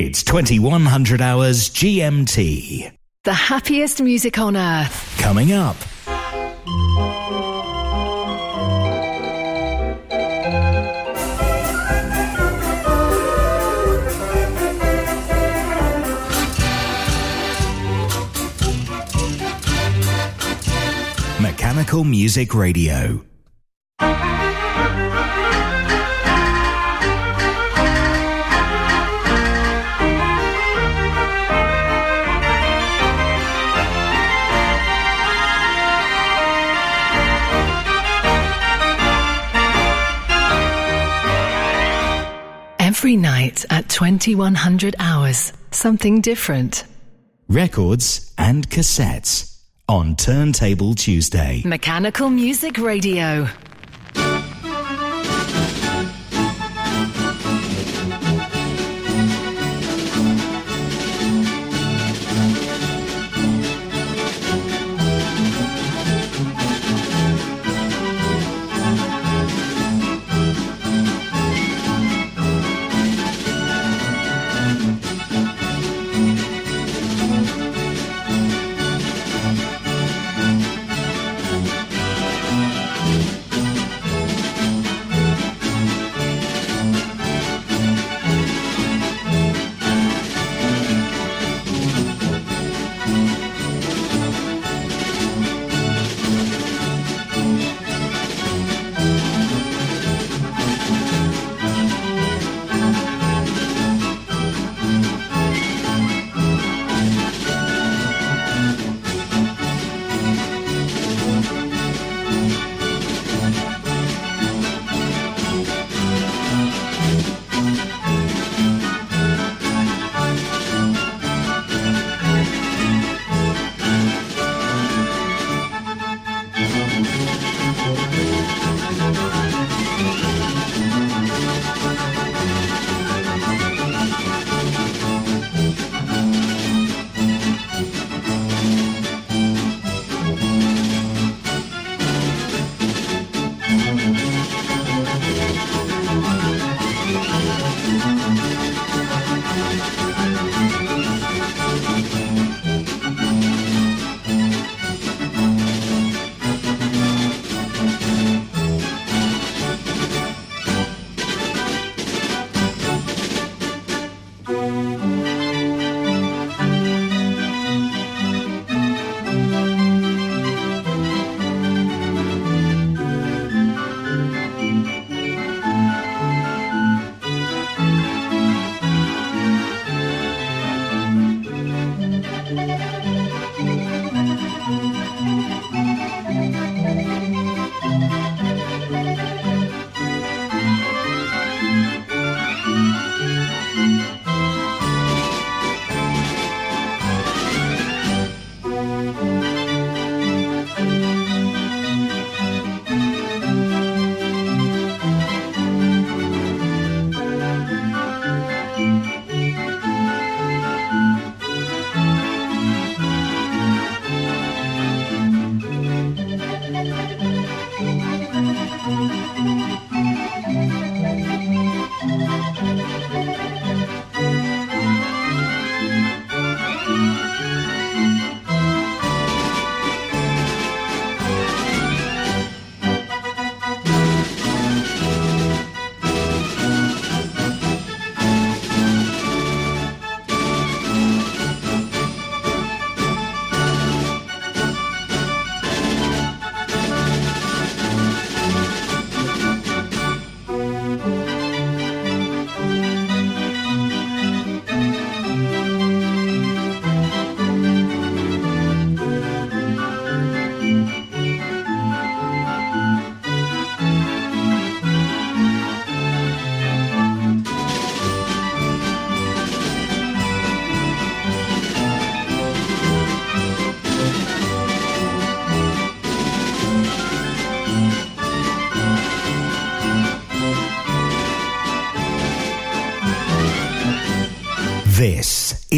It's 2100 hours GMT. The happiest music on earth. Coming up. Mechanical Music Radio. Every night at 2100 hours, something different. Records and cassettes on Turntable Tuesday. Mechanical Music Radio.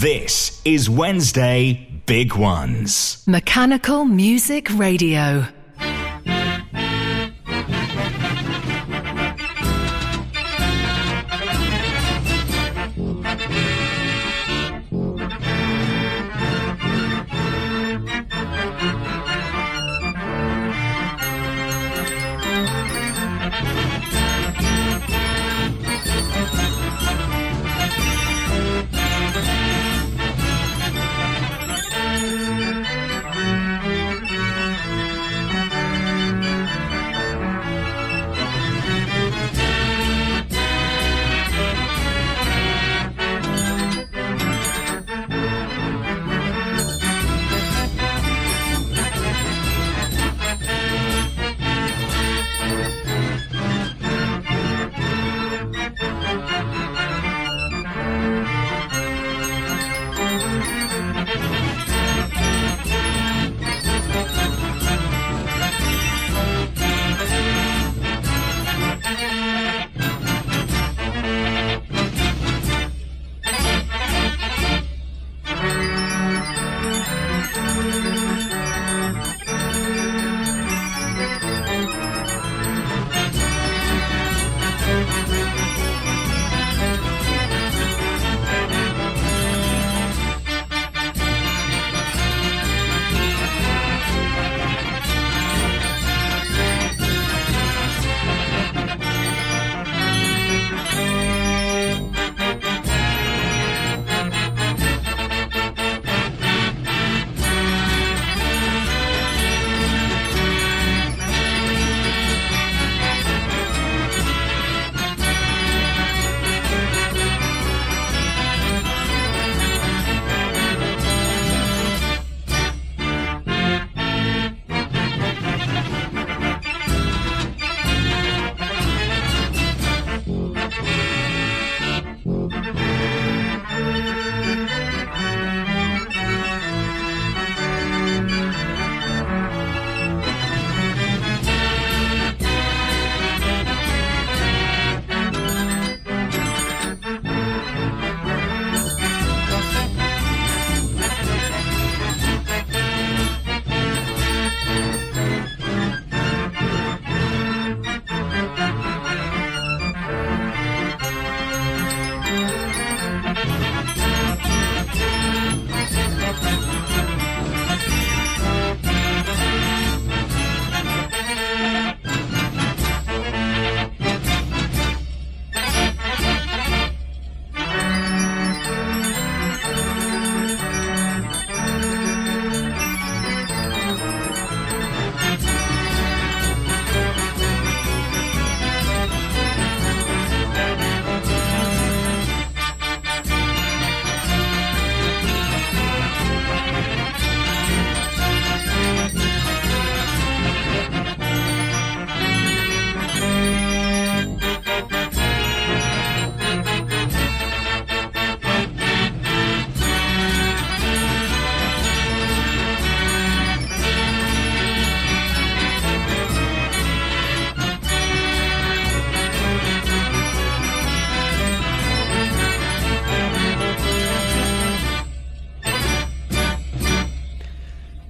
This is Wednesday Big Ones. Mechanical Music Radio.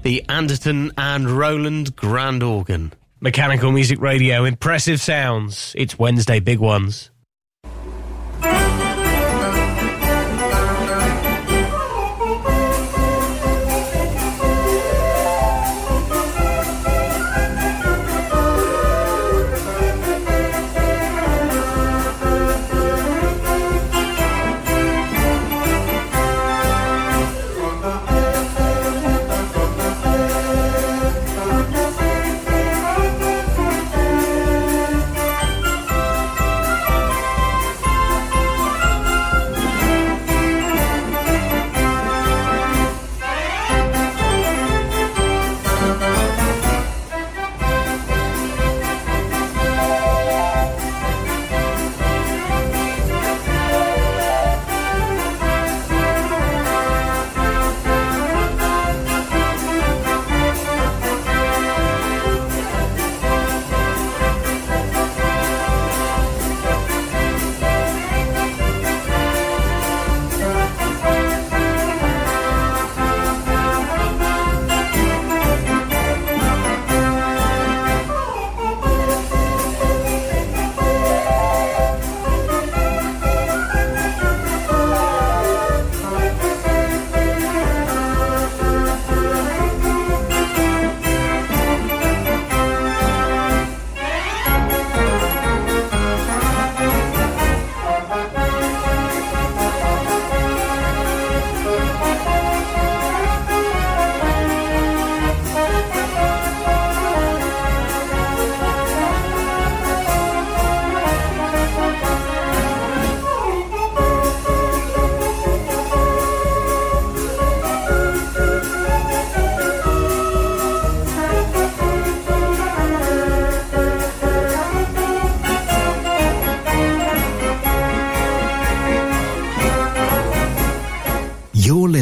The Anderton and Rowland Grand Organ. Mechanical Music Radio, impressive sounds. It's Wednesday Big Ones.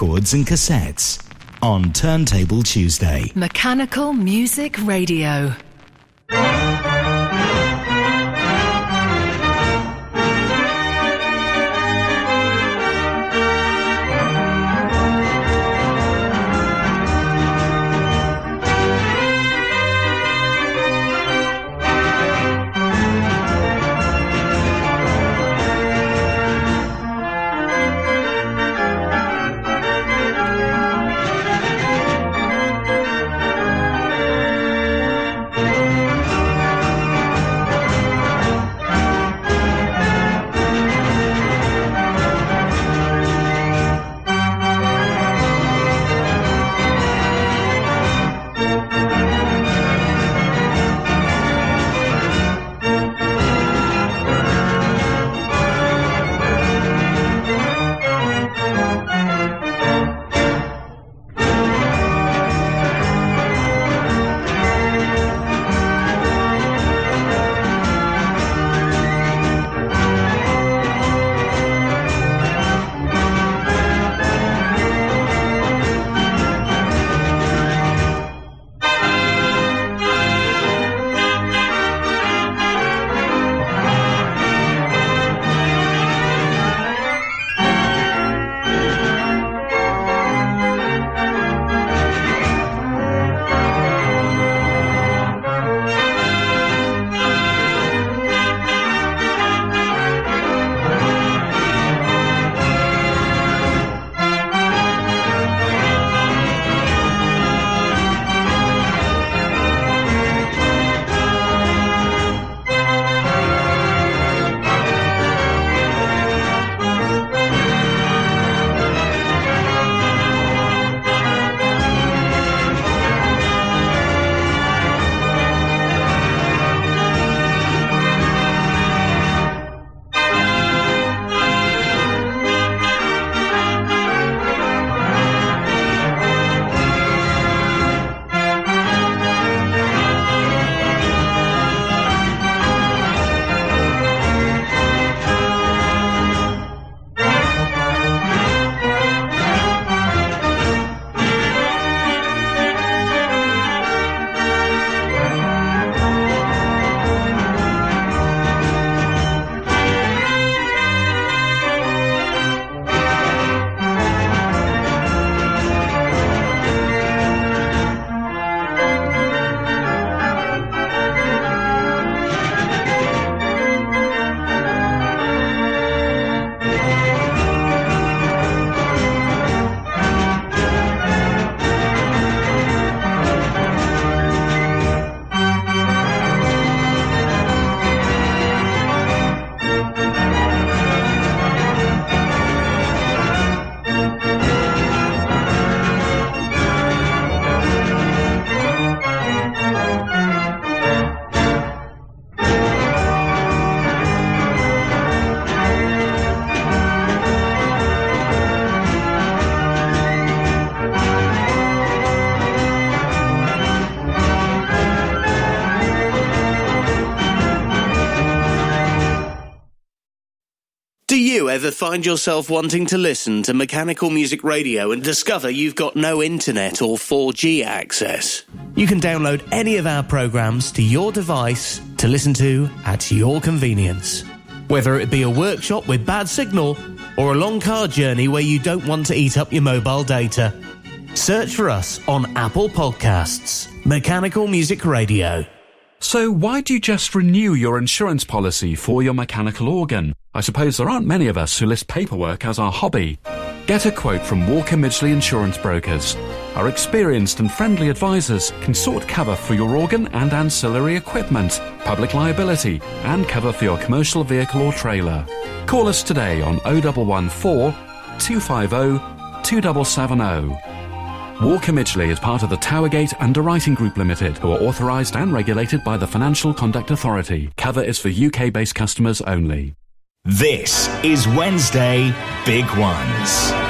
Records and cassettes on Turntable Tuesday. Mechanical Music Radio. Ever find yourself wanting to listen to mechanical music radio and discover you've got no internet or 4G access? You can download any of our programs to your device to listen to at your convenience. Whether it be a workshop with bad signal or a long car journey where you don't want to eat up your mobile data. Search for us on Apple Podcasts, Mechanical Music Radio. So, why do you just renew your insurance policy for your mechanical organ? I suppose there aren't many of us who list paperwork as our hobby. Get a quote from Walker Midgley Insurance Brokers. Our experienced and friendly advisors can sort cover for your organ and ancillary equipment, public liability, and cover for your commercial vehicle or trailer. Call us today on 0114 250 2770. Walker Midgley is part of the Towergate Underwriting Group Limited, who are authorised and regulated by the Financial Conduct Authority. Cover is for UK based customers only. This is Wednesday Big Ones.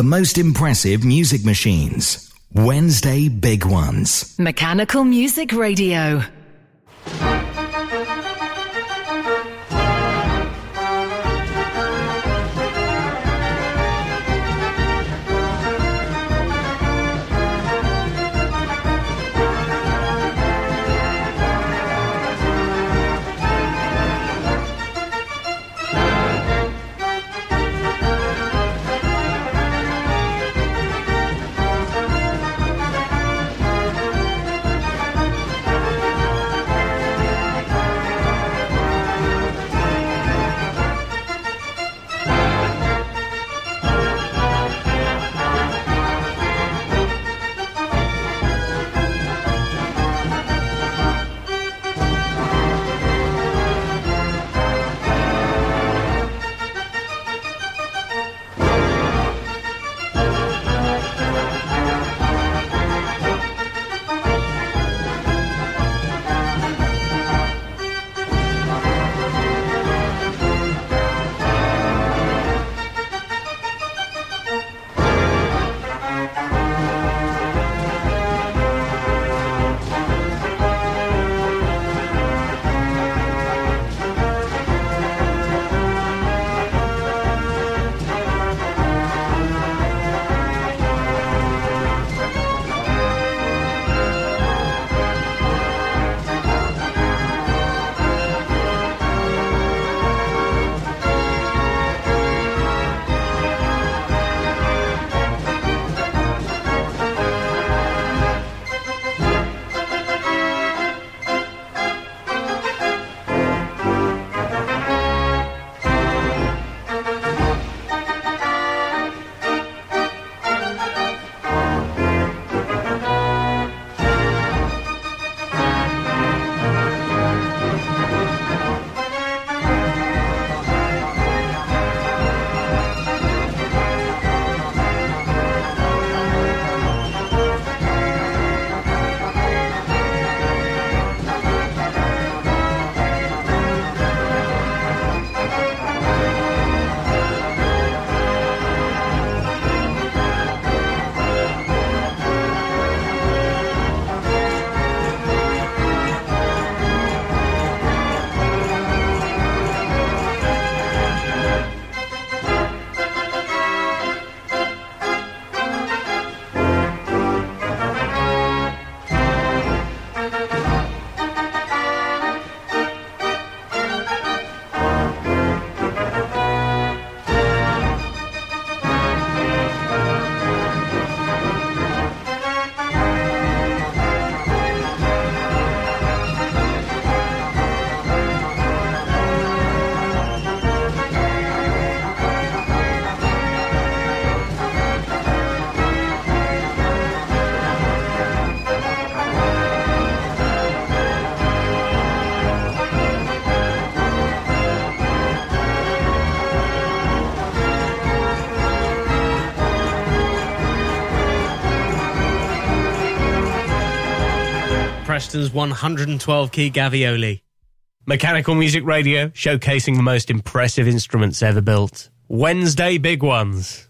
The most impressive music machines. Wednesday Big Ones. Mechanical Music Radio. Ashton's 112 key Gavioli. Mechanical Music Radio, showcasing the most impressive instruments ever built. Wednesday Big Ones.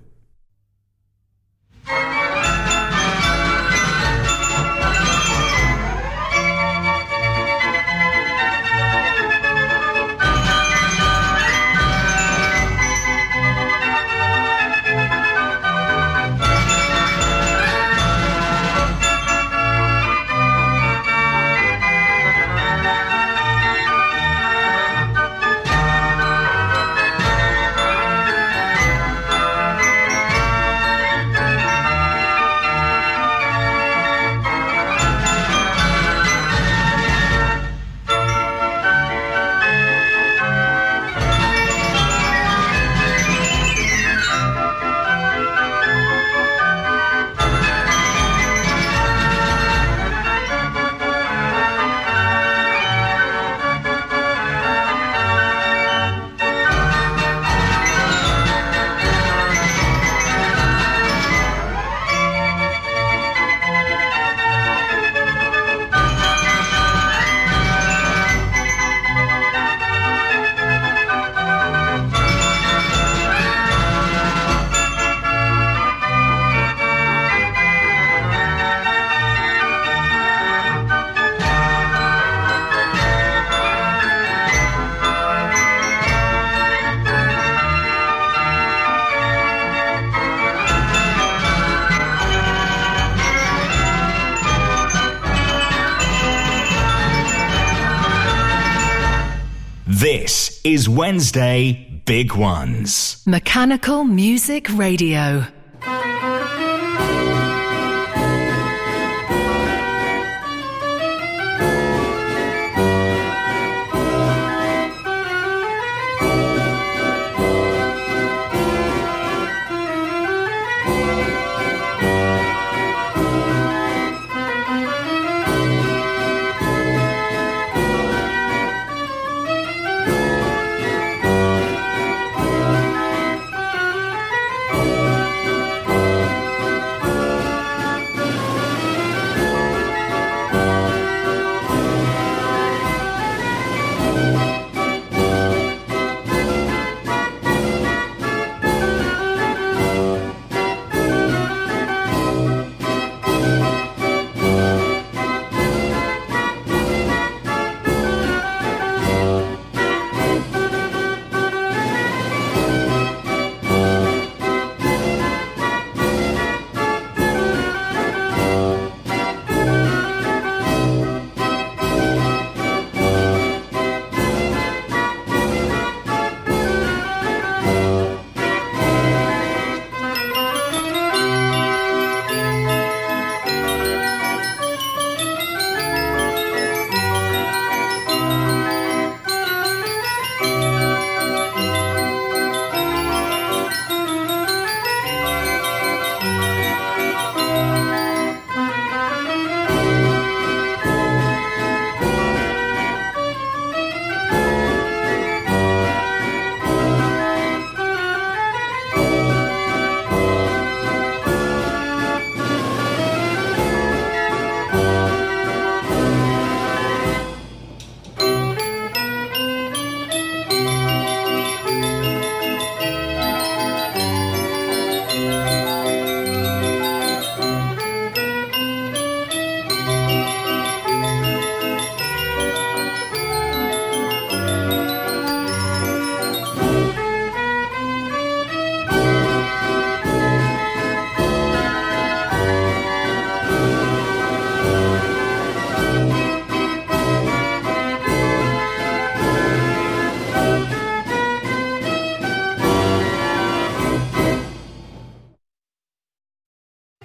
Wednesday Big Ones. Mechanical Music Radio.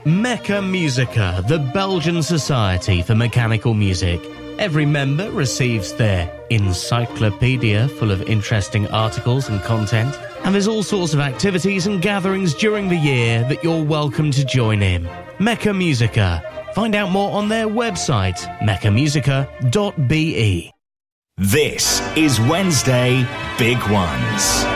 Mecca Musica, the Belgian Society for Mechanical Music. Every member receives their encyclopedia full of interesting articles and content, and there's all sorts of activities and gatherings during the year that you're welcome to join in. Mecca Musica. Find out more on their website, meccamusica.be. This is Wednesday Big Ones.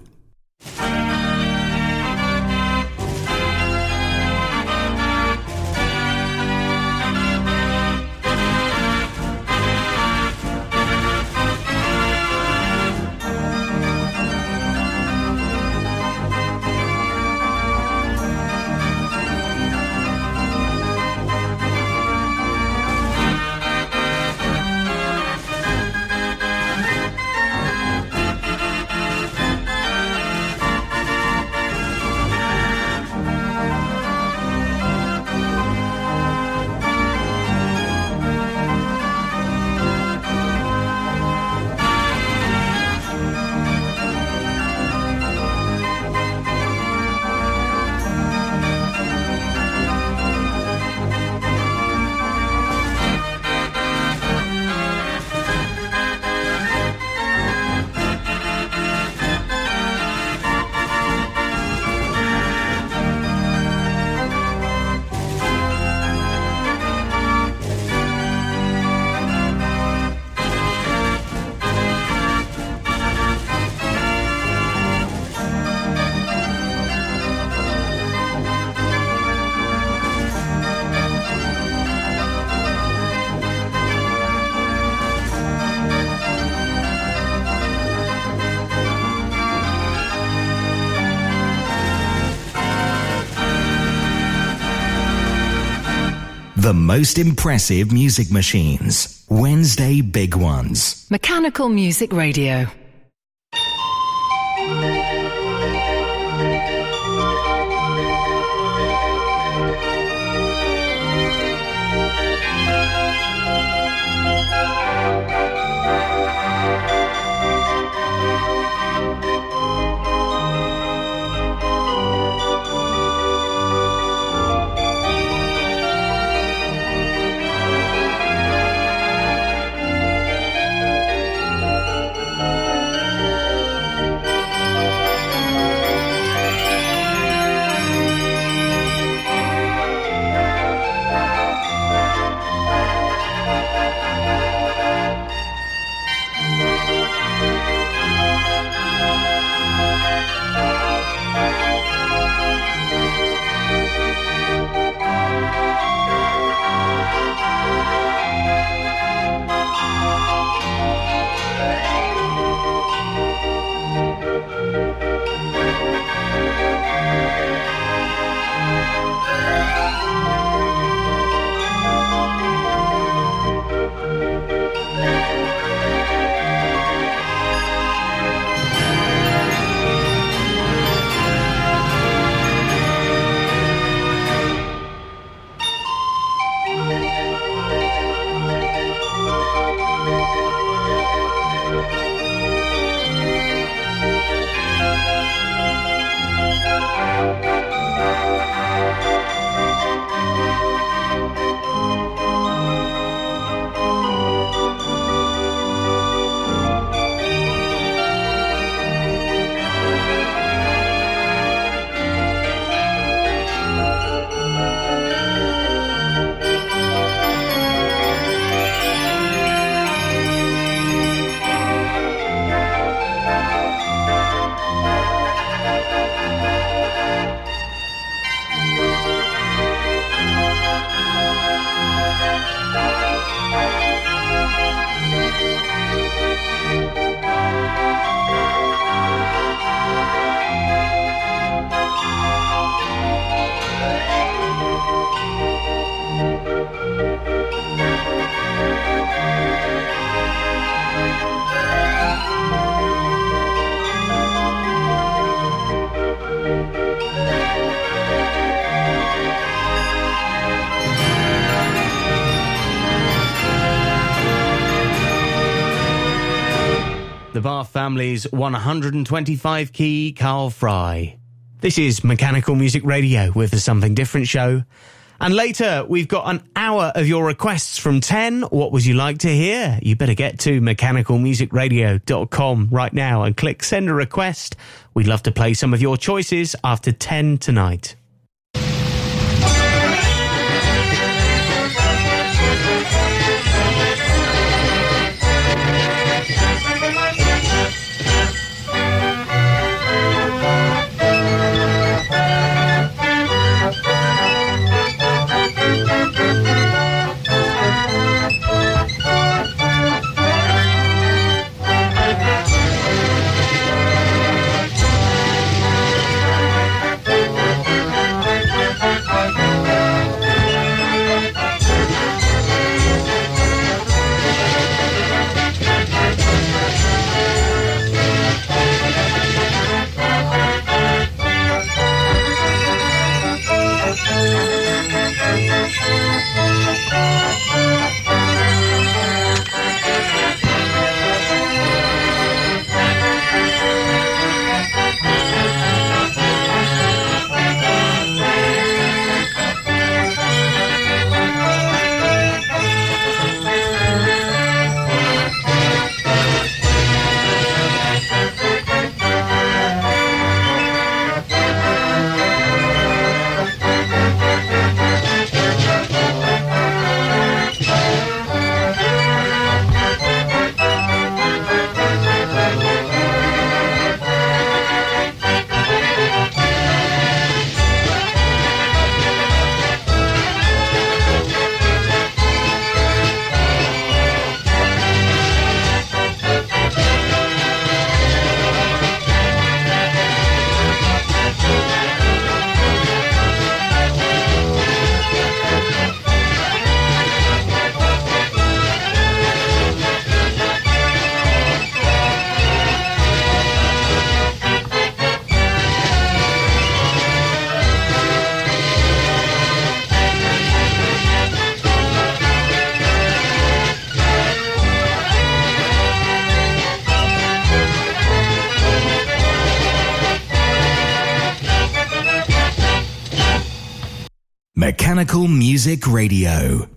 The most impressive music machines. Wednesday Big Ones. Mechanical Music Radio. The Bath family's 125 key Carl Frei. This is Mechanical Music Radio with the Something Different show. And later, we've got an hour of your requests from 10. What would you like to hear? You better get to mechanicalmusicradio.com right now and click send a request. We'd love to play some of your choices after 10 tonight. Music Radio.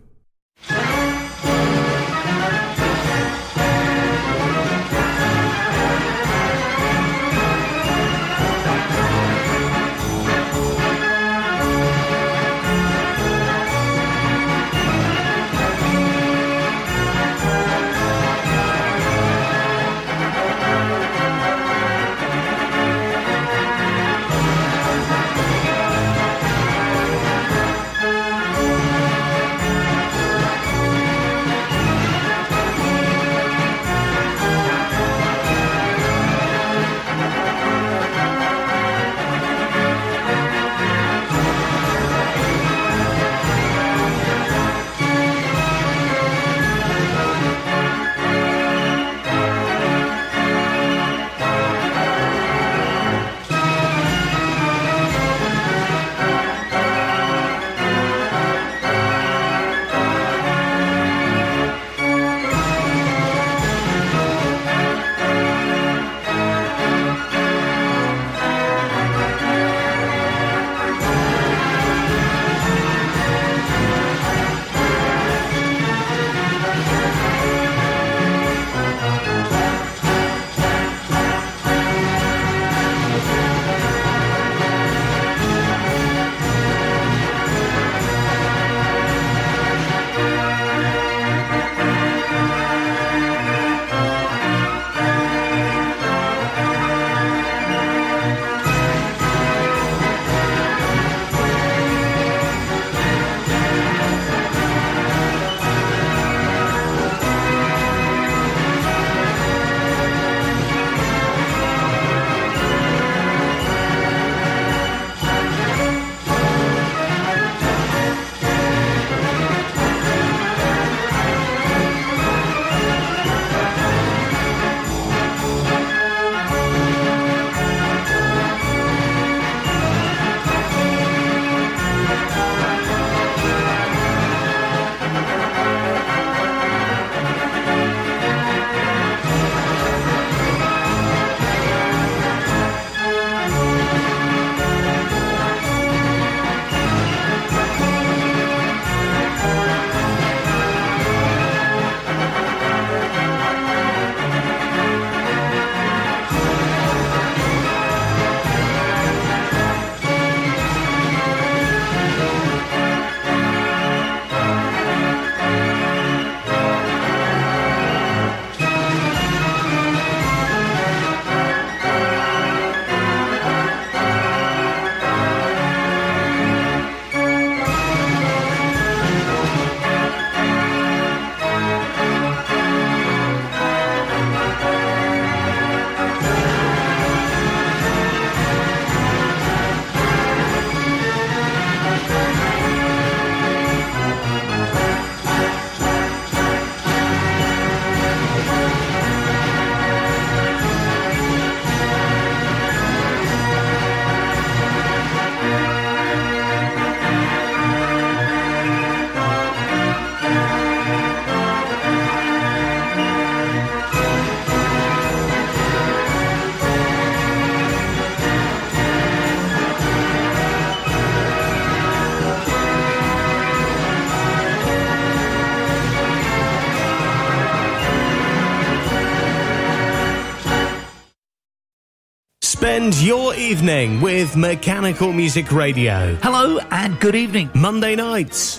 Evening with Mechanical Music Radio. Hello and good evening. Monday nights,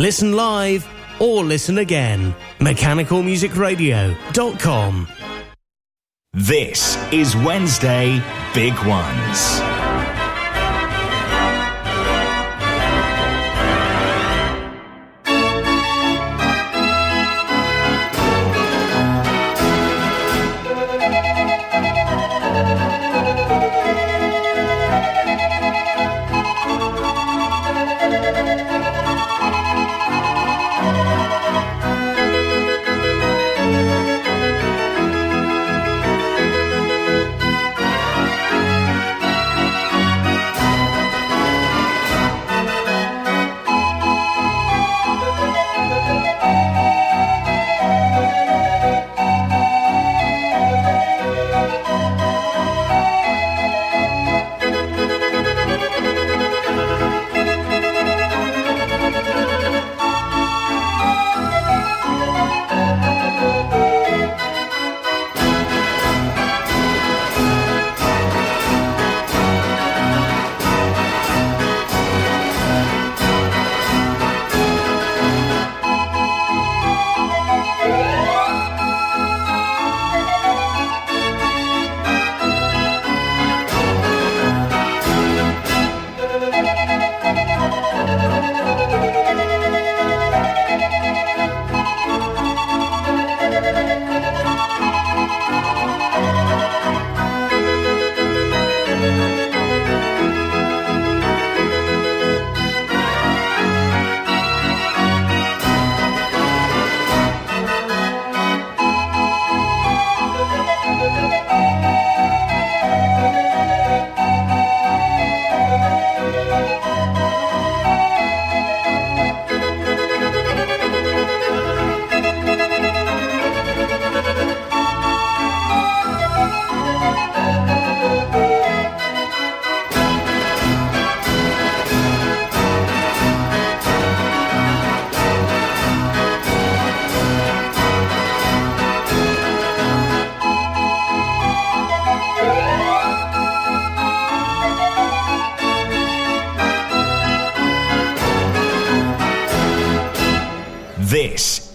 Listen live or listen again. MechanicalMusicRadio.com. This is Wednesday Big Ones.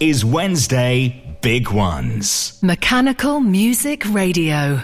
Is Wednesday Big Ones. Mechanical Music Radio.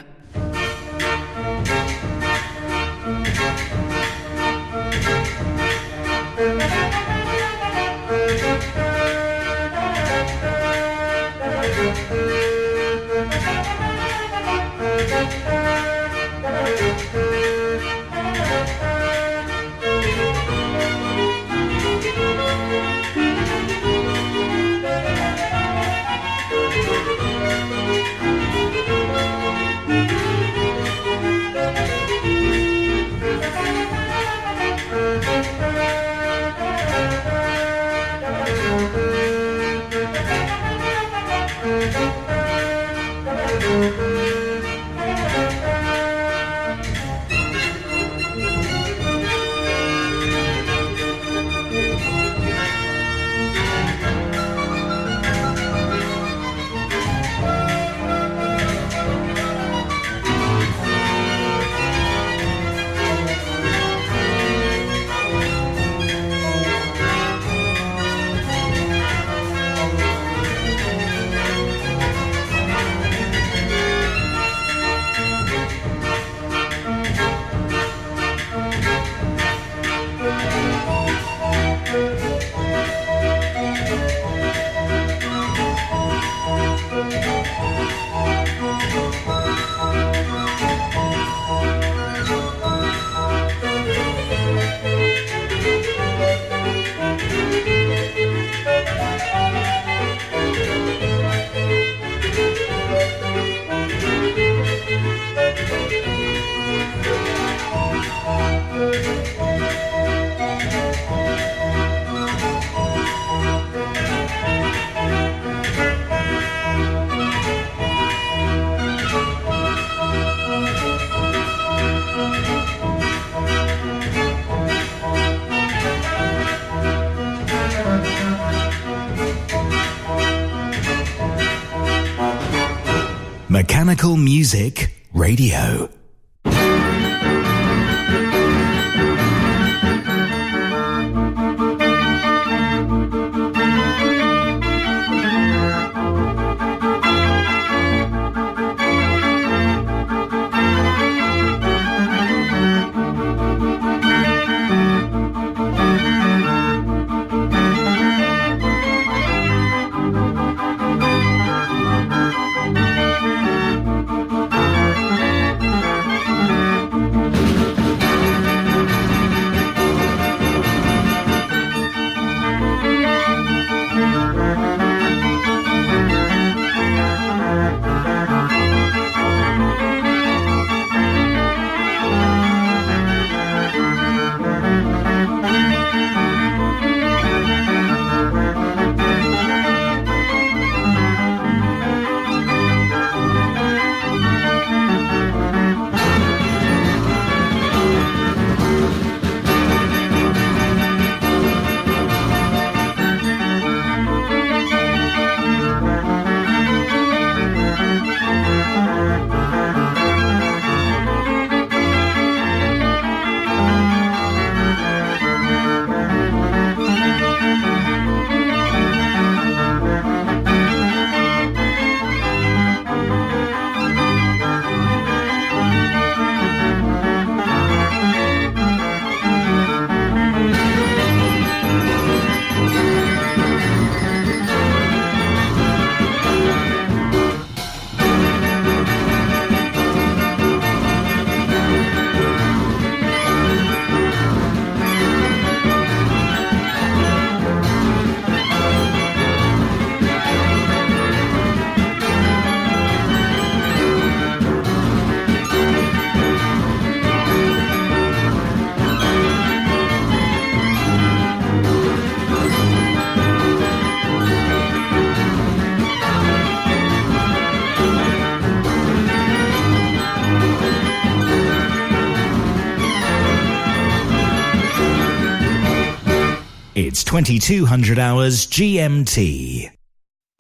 2200 hours GMT.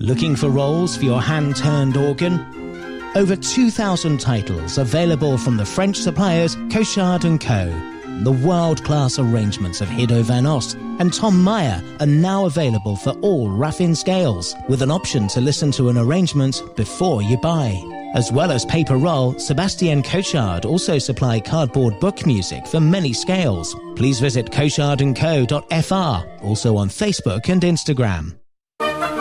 Looking for rolls for your hand turned organ? Over 2,000 titles available from the French suppliers Cochard & Co. The world-class arrangements of Hiddo van Ost and Tom Meyer are now available for all Raffin scales, with an option to listen to an arrangement before you buy. As well as paper roll, Sebastian Cochard also supply cardboard book music for many scales. Please visit cochardandco.fr, also on Facebook and Instagram.